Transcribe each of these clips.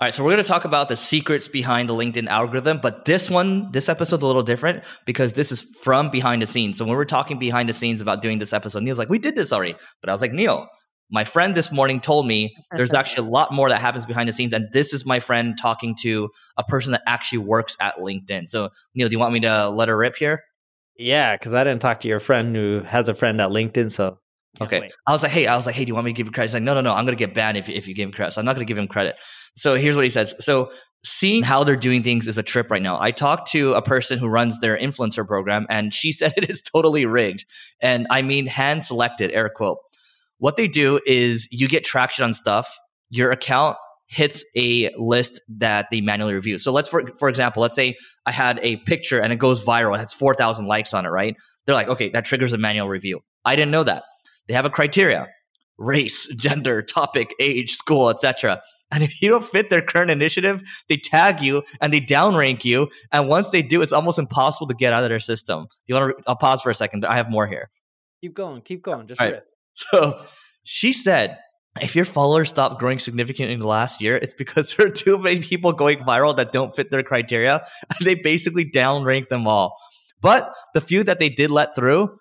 All right, so we're going to talk about the secrets behind the LinkedIn algorithm, but this one, this episode's a little different because this is from behind the scenes. So when we're talking behind the scenes about doing this episode, Neil's like, "We did this already," but I was like, "Neil, my friend this morning told me there's actually a lot more that happens behind the scenes, and this is my friend talking to a person that actually works at LinkedIn." So Neil, do you want me to let her rip here? Yeah, because I didn't talk to your friend who has a friend at LinkedIn, so okay. Wait. I was like, hey, I was like, hey, do you want me to give you credit? He's like, no, no, no, I'm going to get banned if, if you give him credit. So I'm not going to give him credit. So here's what he says. So seeing how they're doing things is a trip right now. I talked to a person who runs their influencer program and she said it is totally rigged. And I mean hand selected, air quote. What they do is you get traction on stuff. Your account hits a list that they manually review. So let's for for example, let's say I had a picture and it goes viral, it has 4,000 likes on it, right? They're like, "Okay, that triggers a manual review." I didn't know that. They have a criteria race, gender, topic, age, school, etc. And if you don't fit their current initiative, they tag you and they downrank you. And once they do, it's almost impossible to get out of their system. You want to? I'll pause for a second. I have more here. Keep going. Keep going. Just right. So she said, if your followers stopped growing significantly in the last year, it's because there are too many people going viral that don't fit their criteria. And they basically downrank them all. But the few that they did let through,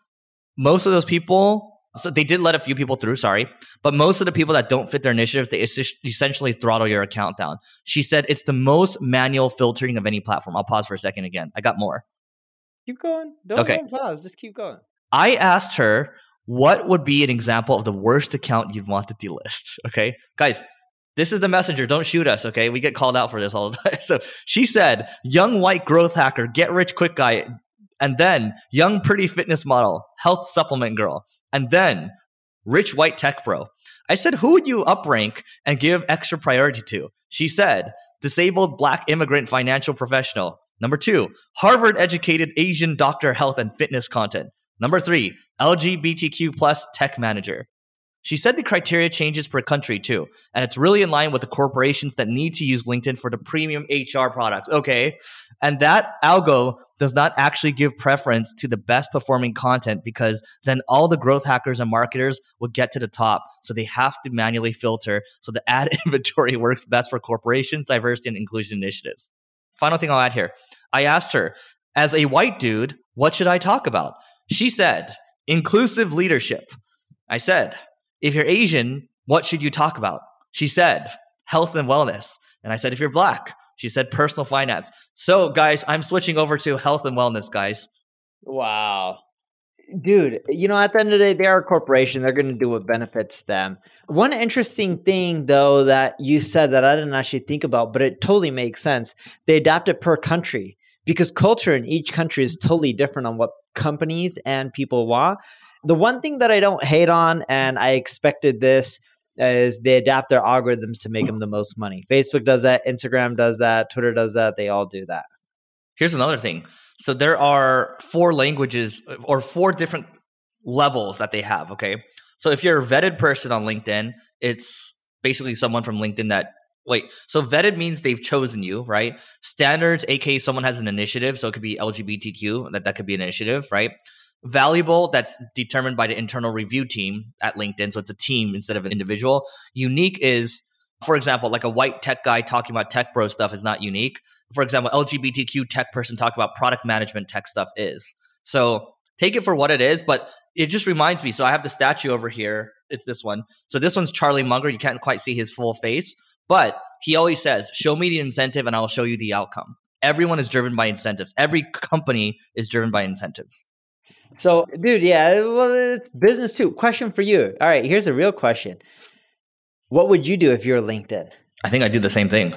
most of those people so they did let a few people through, sorry, but most of the people that don't fit their initiatives, they essentially throttle your account down. She said it's the most manual filtering of any platform. I'll pause for a second again. I got more. Keep going. Don't, okay. don't pause. Just keep going. I asked her what would be an example of the worst account you'd want to delist. Okay, guys, this is the messenger. Don't shoot us. Okay, we get called out for this all the time. So she said, "Young white growth hacker, get rich quick guy, and then young pretty fitness model, health supplement girl, and then rich white tech bro. I said, who would you uprank and give extra priority to? She said, disabled black immigrant financial professional. Number two, Harvard educated Asian doctor health and fitness content. Number three, LGBTQ plus tech manager. She said the criteria changes per country too, and it's really in line with the corporations that need to use LinkedIn for the premium HR products. Okay. And that algo does not actually give preference to the best performing content because then all the growth hackers and marketers will get to the top. So they have to manually filter so the ad inventory works best for corporations, diversity, and inclusion initiatives. Final thing I'll add here I asked her, as a white dude, what should I talk about? She said, inclusive leadership. I said, if you're Asian, what should you talk about? She said, health and wellness. And I said, if you're black, she said, personal finance. So, guys, I'm switching over to health and wellness, guys. Wow. Dude, you know, at the end of the day, they are a corporation. They're going to do what benefits them. One interesting thing, though, that you said that I didn't actually think about, but it totally makes sense. They adapt it per country because culture in each country is totally different on what companies and people want. The one thing that I don't hate on, and I expected this, is they adapt their algorithms to make them the most money. Facebook does that, Instagram does that, Twitter does that. They all do that. Here's another thing. So there are four languages or four different levels that they have. Okay. So if you're a vetted person on LinkedIn, it's basically someone from LinkedIn that wait. So vetted means they've chosen you, right? Standards, aka someone has an initiative. So it could be LGBTQ, that, that could be an initiative, right? Valuable, that's determined by the internal review team at LinkedIn. So it's a team instead of an individual. Unique is, for example, like a white tech guy talking about tech bro stuff is not unique. For example, LGBTQ tech person talking about product management tech stuff is. So take it for what it is, but it just reminds me. So I have the statue over here. It's this one. So this one's Charlie Munger. You can't quite see his full face, but he always says, Show me the incentive and I'll show you the outcome. Everyone is driven by incentives. Every company is driven by incentives. So, dude, yeah, well, it's business too. Question for you. All right, here's a real question. What would you do if you're LinkedIn? I think I'd do the same thing.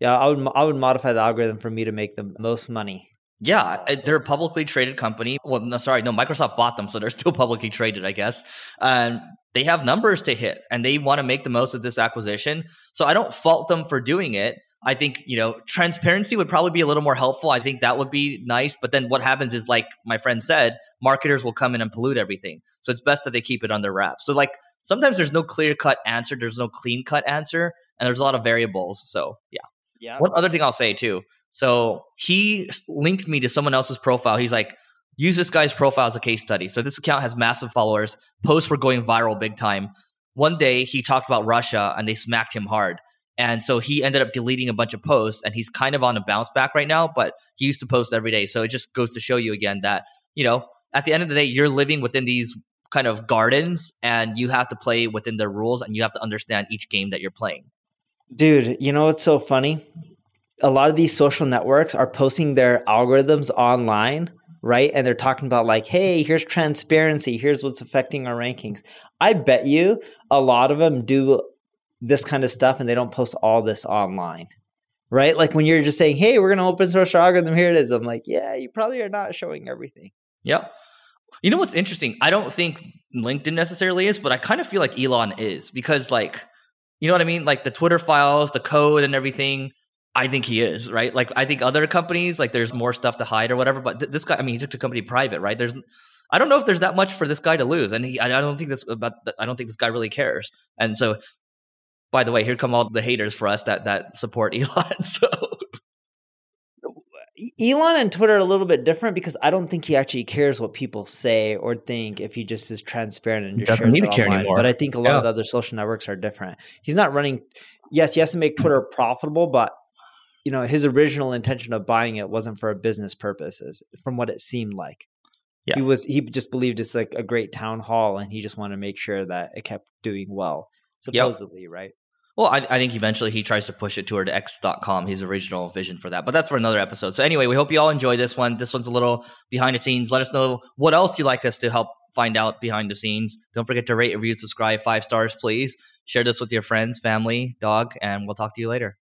Yeah, I would. I would modify the algorithm for me to make the most money. Yeah, they're a publicly traded company. Well, no, sorry, no, Microsoft bought them, so they're still publicly traded, I guess. And they have numbers to hit, and they want to make the most of this acquisition. So I don't fault them for doing it. I think, you know, transparency would probably be a little more helpful. I think that would be nice. But then what happens is, like my friend said, marketers will come in and pollute everything. So it's best that they keep it under wraps. So, like, sometimes there's no clear cut answer, there's no clean cut answer, and there's a lot of variables. So, yeah. Yeah. One other thing I'll say too. So he linked me to someone else's profile. He's like, use this guy's profile as a case study. So this account has massive followers. Posts were going viral big time. One day he talked about Russia and they smacked him hard And so he ended up deleting a bunch of posts and he's kind of on a bounce back right now, but he used to post every day. So it just goes to show you again that, you know, at the end of the day, you're living within these kind of gardens and you have to play within their rules and you have to understand each game that you're playing. Dude, you know what's so funny? A lot of these social networks are posting their algorithms online, right? And they're talking about, like, hey, here's transparency, here's what's affecting our rankings. I bet you a lot of them do this kind of stuff and they don't post all this online. Right? Like when you're just saying, hey, we're going to open source our algorithm, here it is. I'm like, yeah, you probably are not showing everything. Yep. You know what's interesting? I don't think LinkedIn necessarily is, but I kind of feel like Elon is because, like, you know what I mean? Like the Twitter files, the code, and everything. I think he is right. Like I think other companies, like there's more stuff to hide or whatever. But th- this guy, I mean, he took the company private, right? There's, I don't know if there's that much for this guy to lose, and he, I don't think this about. I don't think this guy really cares. And so, by the way, here come all the haters for us that that support Elon. So Elon and Twitter are a little bit different because I don't think he actually cares what people say or think if he just is transparent and just doesn't need to care online. anymore. But I think a lot Yeah. of the other social networks are different. He's not running. Yes, he has to make Twitter profitable, but you know his original intention of buying it wasn't for a business purposes, from what it seemed like. Yeah. He was he just believed it's like a great town hall, and he just wanted to make sure that it kept doing well. Supposedly, right? Well, I, I think eventually he tries to push it toward X.com, his original vision for that. But that's for another episode. So, anyway, we hope you all enjoy this one. This one's a little behind the scenes. Let us know what else you'd like us to help find out behind the scenes. Don't forget to rate, review, subscribe, five stars, please. Share this with your friends, family, dog, and we'll talk to you later.